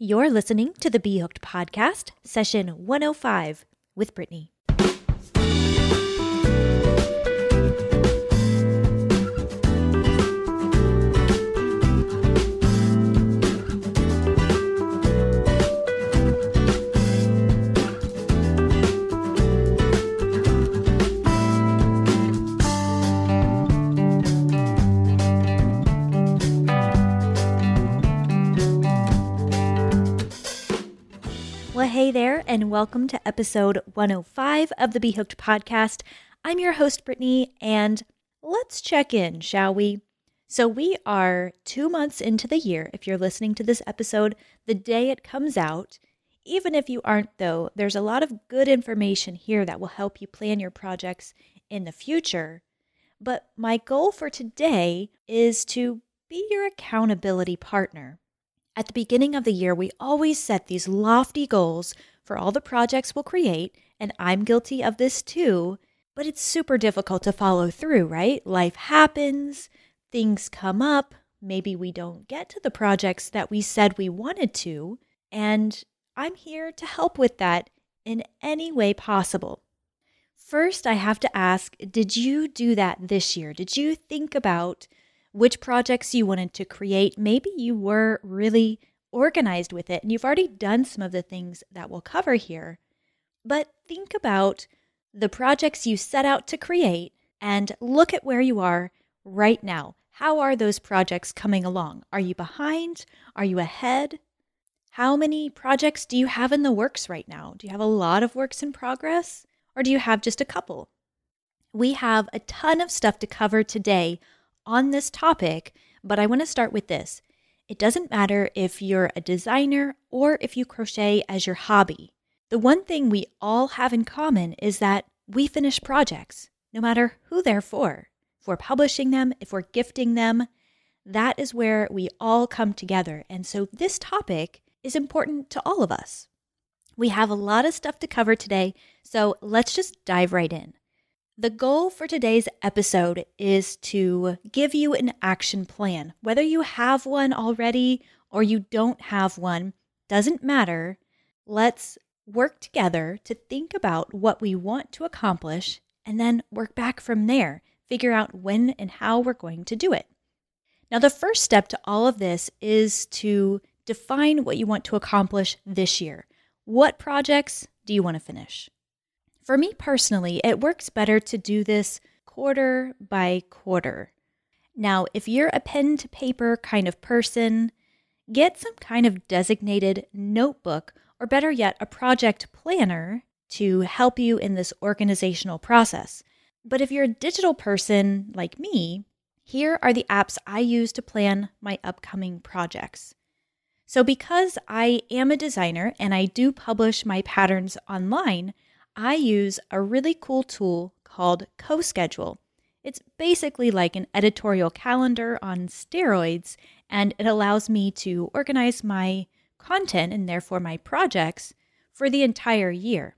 You're listening to the BHooked Podcast, session 105 with Brittany. Hey there, and welcome to episode 105 of the BHooked podcast. I'm your host, Brittany, and let's check in, shall we? So, we are two months into the year. If you're listening to this episode the day it comes out, even if you aren't, though, there's a lot of good information here that will help you plan your projects in the future. But my goal for today is to be your accountability partner. At the beginning of the year, we always set these lofty goals for all the projects we'll create, and I'm guilty of this too. But it's super difficult to follow through, right? Life happens, things come up, maybe we don't get to the projects that we said we wanted to, and I'm here to help with that in any way possible. First, I have to ask Did you do that this year? Did you think about which projects you wanted to create. Maybe you were really organized with it and you've already done some of the things that we'll cover here. But think about the projects you set out to create and look at where you are right now. How are those projects coming along? Are you behind? Are you ahead? How many projects do you have in the works right now? Do you have a lot of works in progress or do you have just a couple? We have a ton of stuff to cover today on this topic, but I want to start with this. It doesn't matter if you're a designer or if you crochet as your hobby. The one thing we all have in common is that we finish projects, no matter who they're for. If we're publishing them, if we're gifting them, that is where we all come together. And so this topic is important to all of us. We have a lot of stuff to cover today, so let's just dive right in. The goal for today's episode is to give you an action plan. Whether you have one already or you don't have one, doesn't matter. Let's work together to think about what we want to accomplish and then work back from there. Figure out when and how we're going to do it. Now, the first step to all of this is to define what you want to accomplish this year. What projects do you want to finish? For me personally, it works better to do this quarter by quarter. Now, if you're a pen to paper kind of person, get some kind of designated notebook, or better yet, a project planner to help you in this organizational process. But if you're a digital person like me, here are the apps I use to plan my upcoming projects. So, because I am a designer and I do publish my patterns online, I use a really cool tool called CoSchedule. It's basically like an editorial calendar on steroids, and it allows me to organize my content and therefore my projects for the entire year.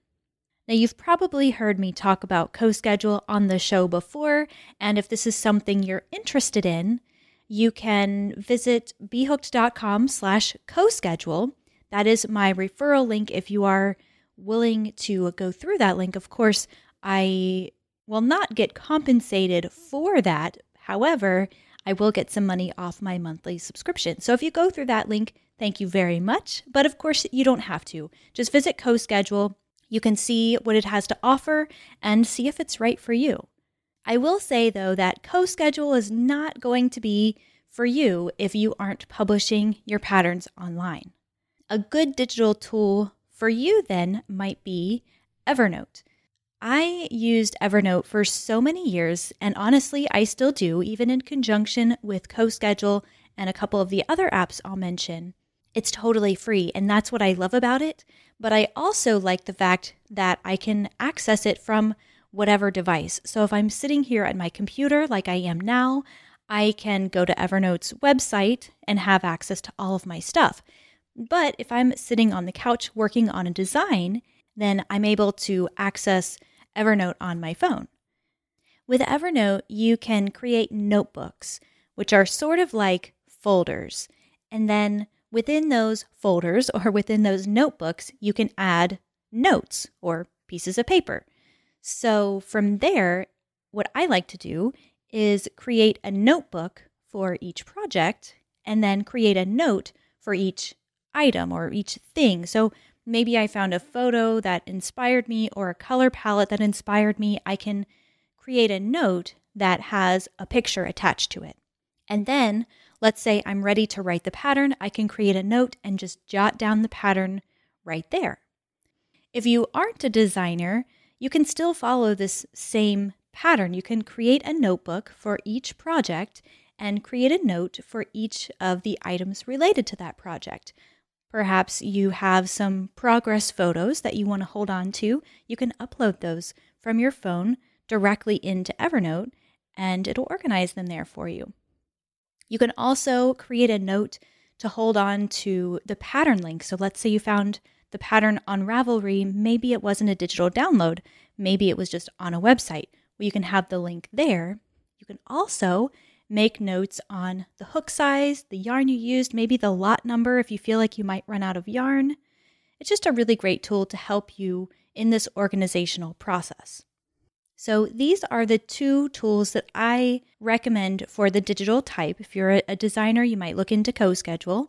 Now, you've probably heard me talk about CoSchedule on the show before, and if this is something you're interested in, you can visit bhooked.com slash CoSchedule. That is my referral link if you are willing to go through that link, of course, I will not get compensated for that. However, I will get some money off my monthly subscription. So if you go through that link, thank you very much. But of course, you don't have to. Just visit CoSchedule. You can see what it has to offer and see if it's right for you. I will say, though, that CoSchedule is not going to be for you if you aren't publishing your patterns online. A good digital tool for you, then, might be Evernote. I used Evernote for so many years, and honestly, I still do, even in conjunction with CoSchedule and a couple of the other apps I'll mention. It's totally free, and that's what I love about it. But I also like the fact that I can access it from whatever device. So if I'm sitting here at my computer like I am now, I can go to Evernote's website and have access to all of my stuff. But if I'm sitting on the couch working on a design, then I'm able to access Evernote on my phone. With Evernote, you can create notebooks, which are sort of like folders. And then within those folders or within those notebooks, you can add notes or pieces of paper. So from there, what I like to do is create a notebook for each project and then create a note for each item or each thing. So maybe I found a photo that inspired me or a color palette that inspired me. I can create a note that has a picture attached to it. And then let's say I'm ready to write the pattern. I can create a note and just jot down the pattern right there. If you aren't a designer, you can still follow this same pattern. You can create a notebook for each project and create a note for each of the items related to that project. Perhaps you have some progress photos that you want to hold on to. You can upload those from your phone directly into Evernote and it'll organize them there for you. You can also create a note to hold on to the pattern link. So let's say you found the pattern on Ravelry, maybe it wasn't a digital download, maybe it was just on a website. Well, you can have the link there. You can also make notes on the hook size, the yarn you used, maybe the lot number if you feel like you might run out of yarn. It's just a really great tool to help you in this organizational process. So, these are the two tools that I recommend for the digital type. If you're a designer, you might look into CoSchedule.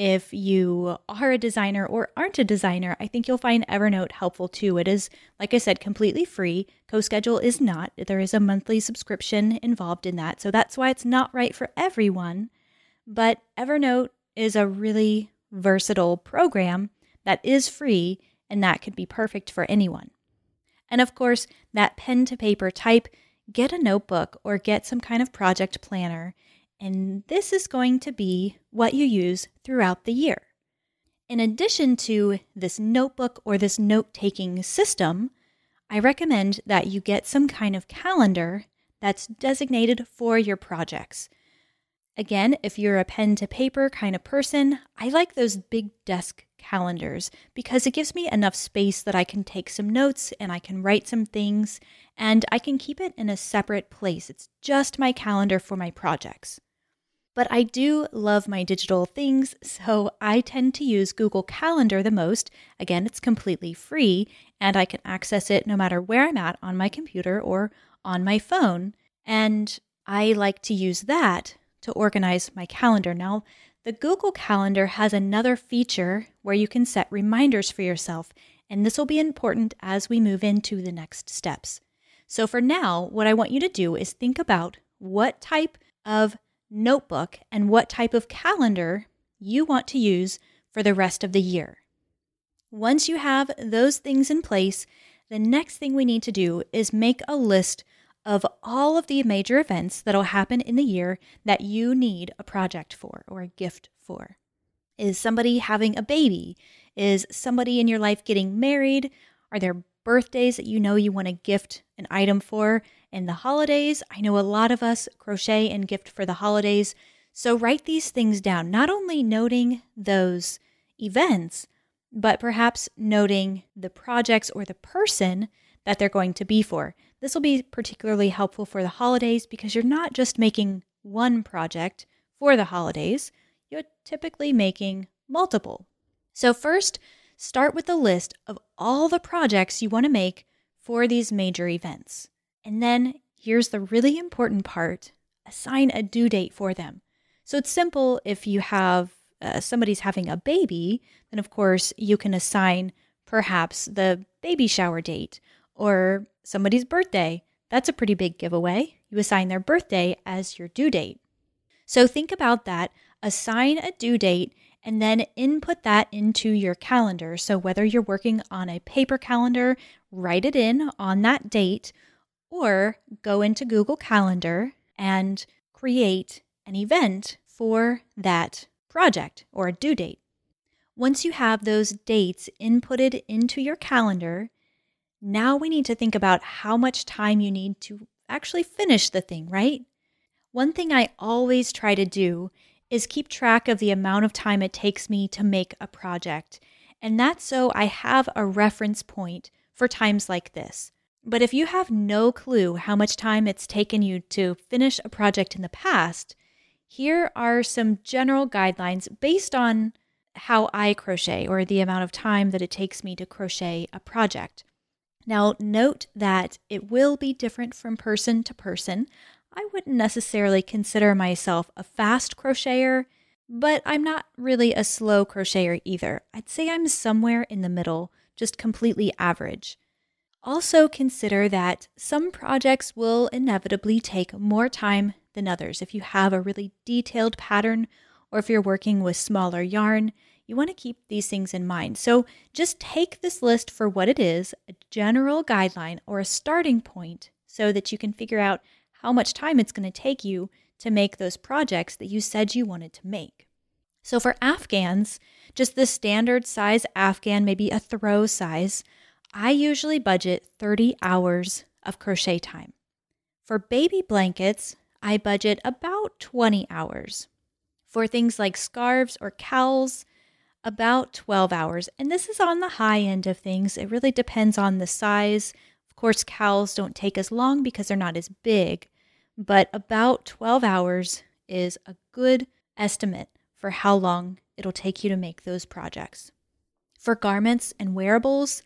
If you are a designer or aren't a designer, I think you'll find Evernote helpful too. It is, like I said, completely free. CoSchedule is not. There is a monthly subscription involved in that. So that's why it's not right for everyone. But Evernote is a really versatile program that is free and that could be perfect for anyone. And of course, that pen to paper type, get a notebook or get some kind of project planner and this is going to be what you use throughout the year. In addition to this notebook or this note taking system, I recommend that you get some kind of calendar that's designated for your projects. Again, if you're a pen to paper kind of person, I like those big desk calendars because it gives me enough space that I can take some notes and I can write some things and I can keep it in a separate place. It's just my calendar for my projects. But I do love my digital things, so I tend to use Google Calendar the most. Again, it's completely free and I can access it no matter where I'm at on my computer or on my phone. And I like to use that to organize my calendar. Now, the Google Calendar has another feature where you can set reminders for yourself, and this will be important as we move into the next steps. So, for now, what I want you to do is think about what type of notebook, and what type of calendar you want to use for the rest of the year. Once you have those things in place, the next thing we need to do is make a list of all of the major events that'll happen in the year that you need a project for or a gift for. Is somebody having a baby? Is somebody in your life getting married? Are there birthdays that you know you want to gift an item for? In the holidays. I know a lot of us crochet and gift for the holidays. So write these things down, not only noting those events, but perhaps noting the projects or the person that they're going to be for. This will be particularly helpful for the holidays because you're not just making one project for the holidays, you're typically making multiple. So, first, start with a list of all the projects you want to make for these major events. And then here's the really important part assign a due date for them. So it's simple if you have uh, somebody's having a baby, then of course you can assign perhaps the baby shower date or somebody's birthday. That's a pretty big giveaway. You assign their birthday as your due date. So think about that. Assign a due date and then input that into your calendar. So whether you're working on a paper calendar, write it in on that date, or go into Google Calendar and create an event for that project or due date. Once you have those dates inputted into your calendar, now we need to think about how much time you need to actually finish the thing, right? One thing I always try to do is keep track of the amount of time it takes me to make a project. And that's so I have a reference point for times like this. But if you have no clue how much time it's taken you to finish a project in the past, here are some general guidelines based on how I crochet or the amount of time that it takes me to crochet a project. Now, note that it will be different from person to person. I wouldn't necessarily consider myself a fast crocheter, but I'm not really a slow crocheter either. I'd say I'm somewhere in the middle, just completely average. Also, consider that some projects will inevitably take more time than others. If you have a really detailed pattern or if you're working with smaller yarn, you want to keep these things in mind. So just take this list for what it is a general guideline or a starting point so that you can figure out how much time it's going to take you to make those projects that you said you wanted to make. So for Afghans, just the standard size Afghan, maybe a throw size, I usually budget 30 hours of crochet time. For baby blankets, I budget about 20 hours. For things like scarves or cowls, about 12 hours. And this is on the high end of things. It really depends on the size. Of course, cowls don't take as long because they're not as big, but about 12 hours is a good estimate for how long it'll take you to make those projects. For garments and wearables,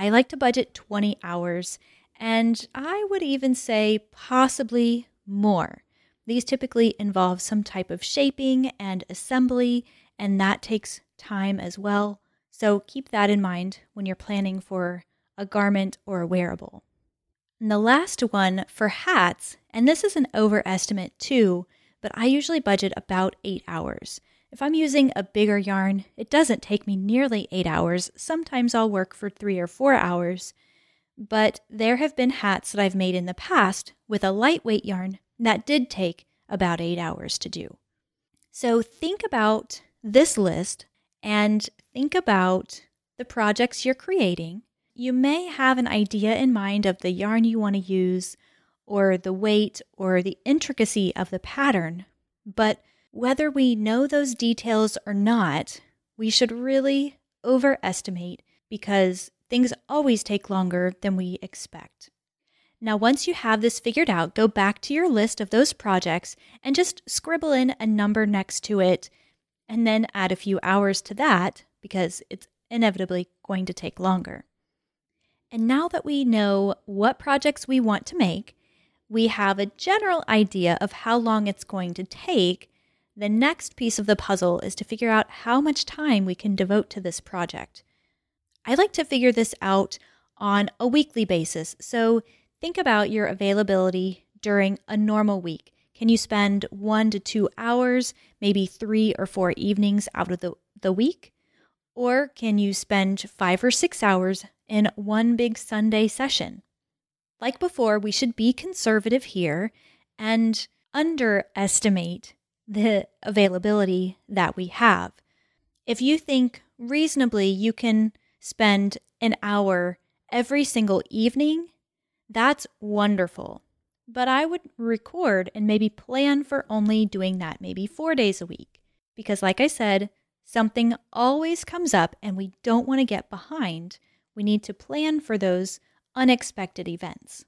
I like to budget 20 hours, and I would even say possibly more. These typically involve some type of shaping and assembly, and that takes time as well. So keep that in mind when you're planning for a garment or a wearable. And the last one for hats, and this is an overestimate too, but I usually budget about eight hours. If I'm using a bigger yarn, it doesn't take me nearly eight hours. Sometimes I'll work for three or four hours. But there have been hats that I've made in the past with a lightweight yarn that did take about eight hours to do. So think about this list and think about the projects you're creating. You may have an idea in mind of the yarn you want to use, or the weight, or the intricacy of the pattern, but whether we know those details or not, we should really overestimate because things always take longer than we expect. Now, once you have this figured out, go back to your list of those projects and just scribble in a number next to it and then add a few hours to that because it's inevitably going to take longer. And now that we know what projects we want to make, we have a general idea of how long it's going to take. The next piece of the puzzle is to figure out how much time we can devote to this project. I like to figure this out on a weekly basis. So think about your availability during a normal week. Can you spend one to two hours, maybe three or four evenings out of the, the week? Or can you spend five or six hours in one big Sunday session? Like before, we should be conservative here and underestimate the availability that we have. If you think reasonably you can spend an hour every single evening, that's wonderful but I would record and maybe plan for only doing that maybe four days a week. Because, like I said, something always comes up and we don't want to get behind. We need to plan for those unexpected events.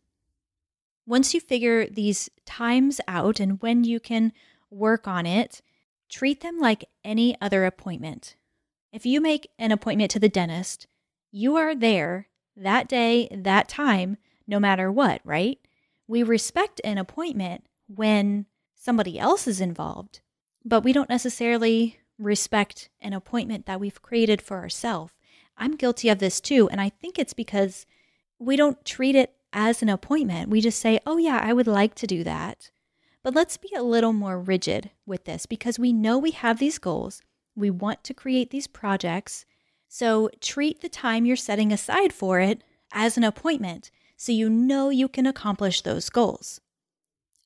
Once you figure these times out and when you can work on it, treat them like any other appointment. If you make an appointment to the dentist, you are there that day, that time, no matter what, right? we respect an appointment when somebody else is involved, but we don't necessarily respect an appointment that we've created for ourselves. I'm guilty of this too. And I think it's because we don't treat it as an appointment. We just say, oh, yeah, I would like to do that. But let's be a little more rigid with this because we know we have these goals. We want to create these projects. So treat the time you're setting aside for it as an appointment so you know you can accomplish those goals.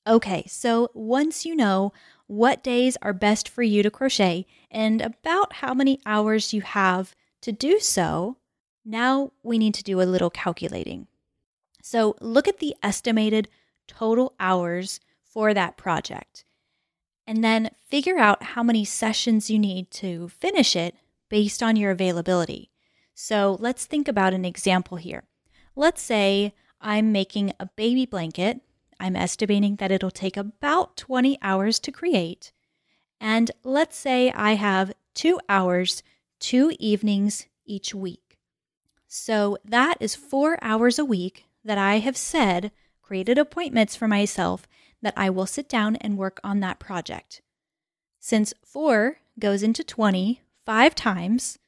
Okay, so once you know what days are best for you to crochet and about how many hours you have to do so, now we need to do a little calculating. So look at the estimated total hours for that project and then figure out how many sessions you need to finish it based on your availability. So let's think about an example here. Let's say I'm making a baby blanket. I'm estimating that it'll take about 20 hours to create. And let's say I have two hours, two evenings each week. So that is four hours a week that I have said, created appointments for myself that I will sit down and work on that project. Since four goes into 20 five times,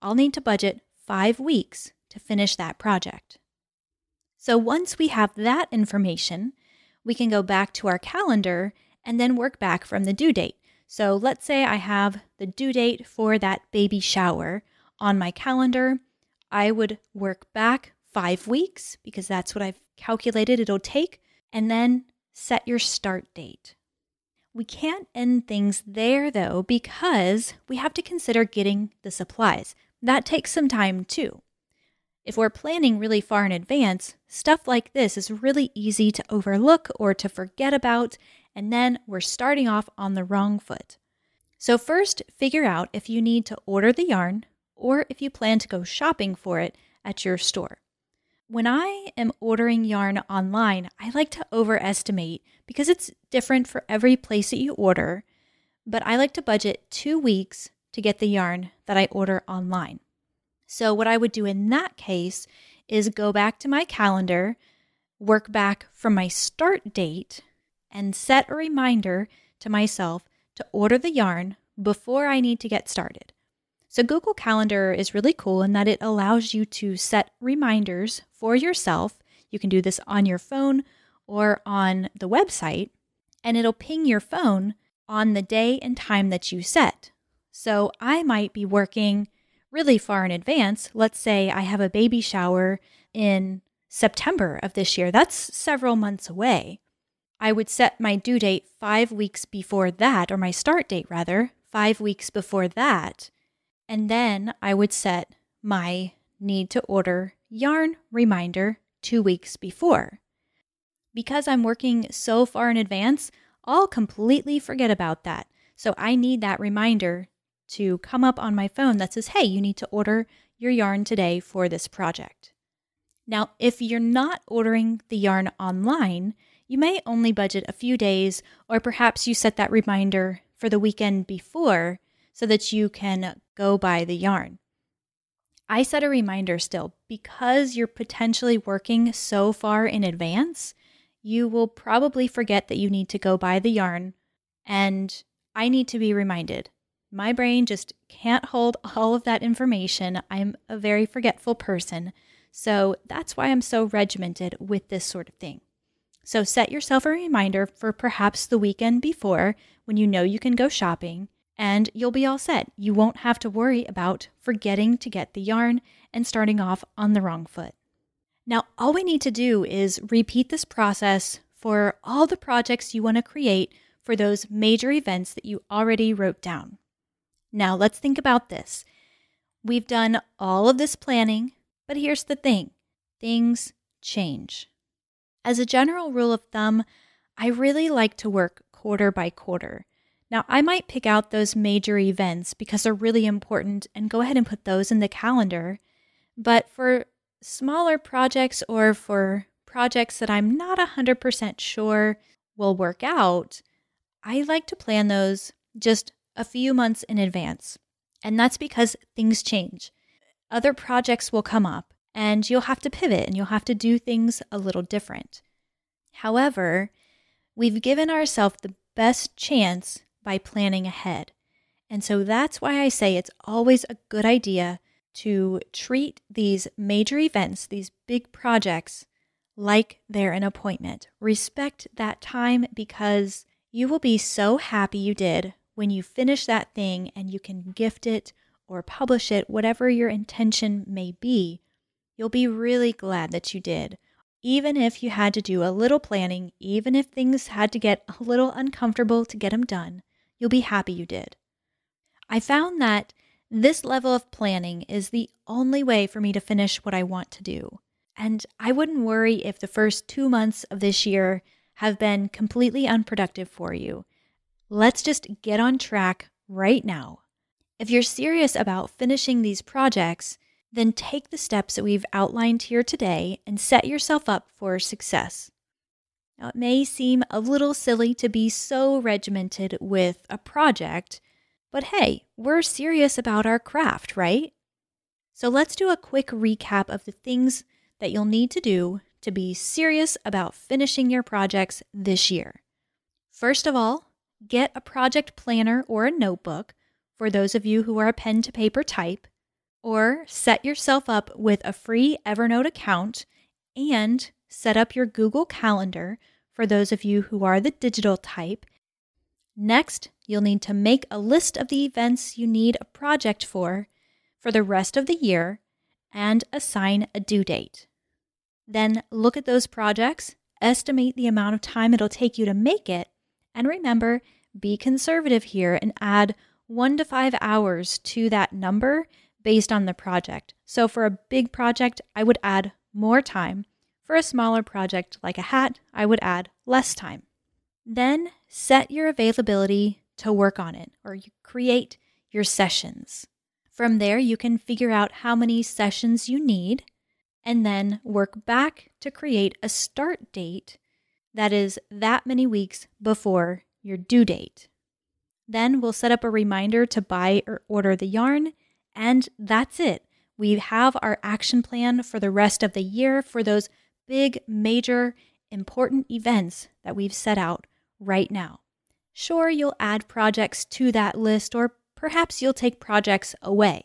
I'll need to budget five weeks to finish that project. So once we have that information, we can go back to our calendar and then work back from the due date. So let's say I have the due date for that baby shower on my calendar. I would work back five weeks because that's what I've calculated it'll take, and then set your start date. We can't end things there though because we have to consider getting the supplies. That takes some time too. If we're planning really far in advance, stuff like this is really easy to overlook or to forget about, and then we're starting off on the wrong foot. So, first, figure out if you need to order the yarn or if you plan to go shopping for it at your store. When I am ordering yarn online, I like to overestimate because it's different for every place that you order, but I like to budget two weeks to get the yarn that I order online. So, what I would do in that case is go back to my calendar, work back from my start date, and set a reminder to myself to order the yarn before I need to get started. So, Google Calendar is really cool in that it allows you to set reminders for yourself. You can do this on your phone or on the website, and it'll ping your phone on the day and time that you set. So, I might be working really far in advance. Let's say I have a baby shower in September of this year, that's several months away. I would set my due date five weeks before that, or my start date rather, five weeks before that. And then I would set my need to order yarn reminder two weeks before. Because I'm working so far in advance, I'll completely forget about that. So I need that reminder to come up on my phone that says, hey, you need to order your yarn today for this project. Now, if you're not ordering the yarn online, you may only budget a few days, or perhaps you set that reminder for the weekend before so that you can go buy the yarn. I set a reminder still because you're potentially working so far in advance, you will probably forget that you need to go buy the yarn, and I need to be reminded my brain just can't hold all of that information. I'm a very forgetful person. So that's why I'm so regimented with this sort of thing. So set yourself a reminder for perhaps the weekend before when you know you can go shopping, and you'll be all set. You won't have to worry about forgetting to get the yarn and starting off on the wrong foot. Now, all we need to do is repeat this process for all the projects you want to create for those major events that you already wrote down. Now, let's think about this. We've done all of this planning, but here's the thing things change. As a general rule of thumb, I really like to work quarter by quarter. Now, I might pick out those major events because they're really important and go ahead and put those in the calendar. But for smaller projects or for projects that I'm not 100% sure will work out, I like to plan those just a few months in advance. And that's because things change. Other projects will come up and you'll have to pivot and you'll have to do things a little different. However, we've given ourselves the best chance by planning ahead. And so that's why I say it's always a good idea to treat these major events, these big projects, like they're an appointment. Respect that time because you will be so happy you did when you finish that thing and you can gift it or publish it, whatever your intention may be, you'll be really glad that you did. Even if you had to do a little planning, even if things had to get a little uncomfortable to get them done, you'll be happy you did. I found that this level of planning is the only way for me to finish what I want to do. And I wouldn't worry if the first two months of this year have been completely unproductive for you. Let's just get on track right now. If you're serious about finishing these projects, then take the steps that we've outlined here today and set yourself up for success. Now, it may seem a little silly to be so regimented with a project, but hey, we're serious about our craft, right? So let's do a quick recap of the things that you'll need to do to be serious about finishing your projects this year. First of all, get a project planner or a notebook for those of you who are a pen to paper type, or set yourself up with a free Evernote account and set up your Google Calendar for those of you who are the digital type. Next, you'll need to make a list of the events you need a project for for the rest of the year and assign a due date. Then look at those projects, estimate the amount of time it'll take you to make it, and remember, be conservative here and add one to five hours to that number based on the project. So for a big project, I would add more time. For a smaller project like a hat, I would add less time. Then set your availability to work on it or you create your sessions. From there, you can figure out how many sessions you need and then work back to create a start date that is that many weeks before your due date. Then we'll set up a reminder to buy or order the yarn, and that's it. We have our action plan for the rest of the year for those big, major, important events that we've set out right now. Sure, you'll add projects to that list, or perhaps you'll take projects away.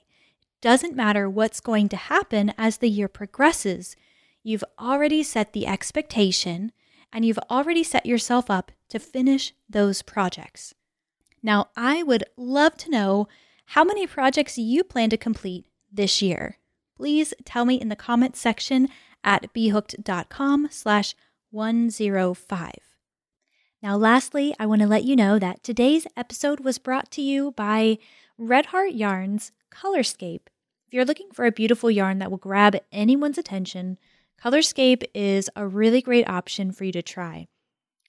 Doesn't matter what's going to happen as the year progresses. You've already set the expectation and you've already set yourself up to finish those projects. Now, I would love to know how many projects you plan to complete this year. Please tell me in the comments section at bhooked.com slash 105. Now, lastly, I want to let you know that today's episode was brought to you by Red Heart Yarns Colorscape. If you're looking for a beautiful yarn that will grab anyone's attention, Colorscape is a really great option for you to try.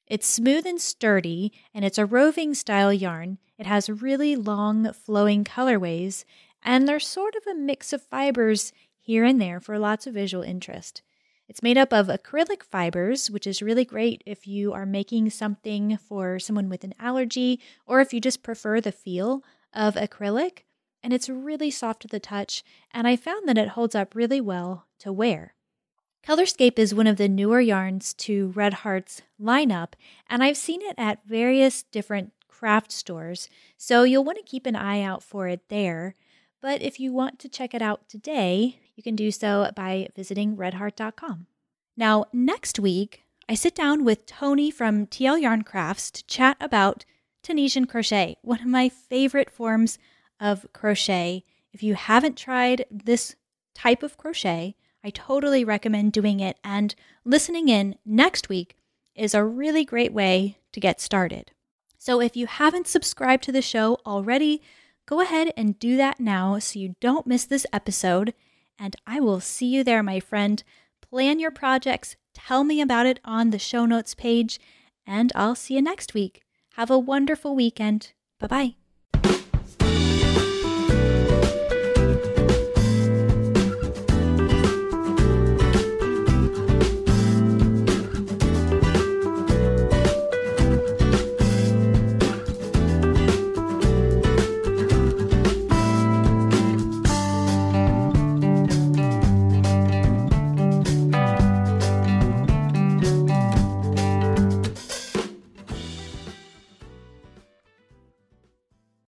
It's smooth and sturdy, and it's a roving style yarn. It has really long, flowing colorways, and they're sort of a mix of fibers here and there for lots of visual interest. It's made up of acrylic fibers, which is really great if you are making something for someone with an allergy or if you just prefer the feel of acrylic. And it's really soft to the touch, and I found that it holds up really well to wear. Colorscape is one of the newer yarns to Red Heart's lineup, and I've seen it at various different craft stores, so you'll want to keep an eye out for it there. But if you want to check it out today, you can do so by visiting redheart.com. Now, next week, I sit down with Tony from TL Yarn Crafts to chat about Tunisian crochet, one of my favorite forms of crochet. If you haven't tried this type of crochet, I totally recommend doing it, and listening in next week is a really great way to get started. So if you haven't subscribed to the show already, go ahead and do that now so you don't miss this episode. And I will see you there, my friend. Plan your projects, tell me about it on the show notes page, and I'll see you next week. Have a wonderful weekend. Bye bye.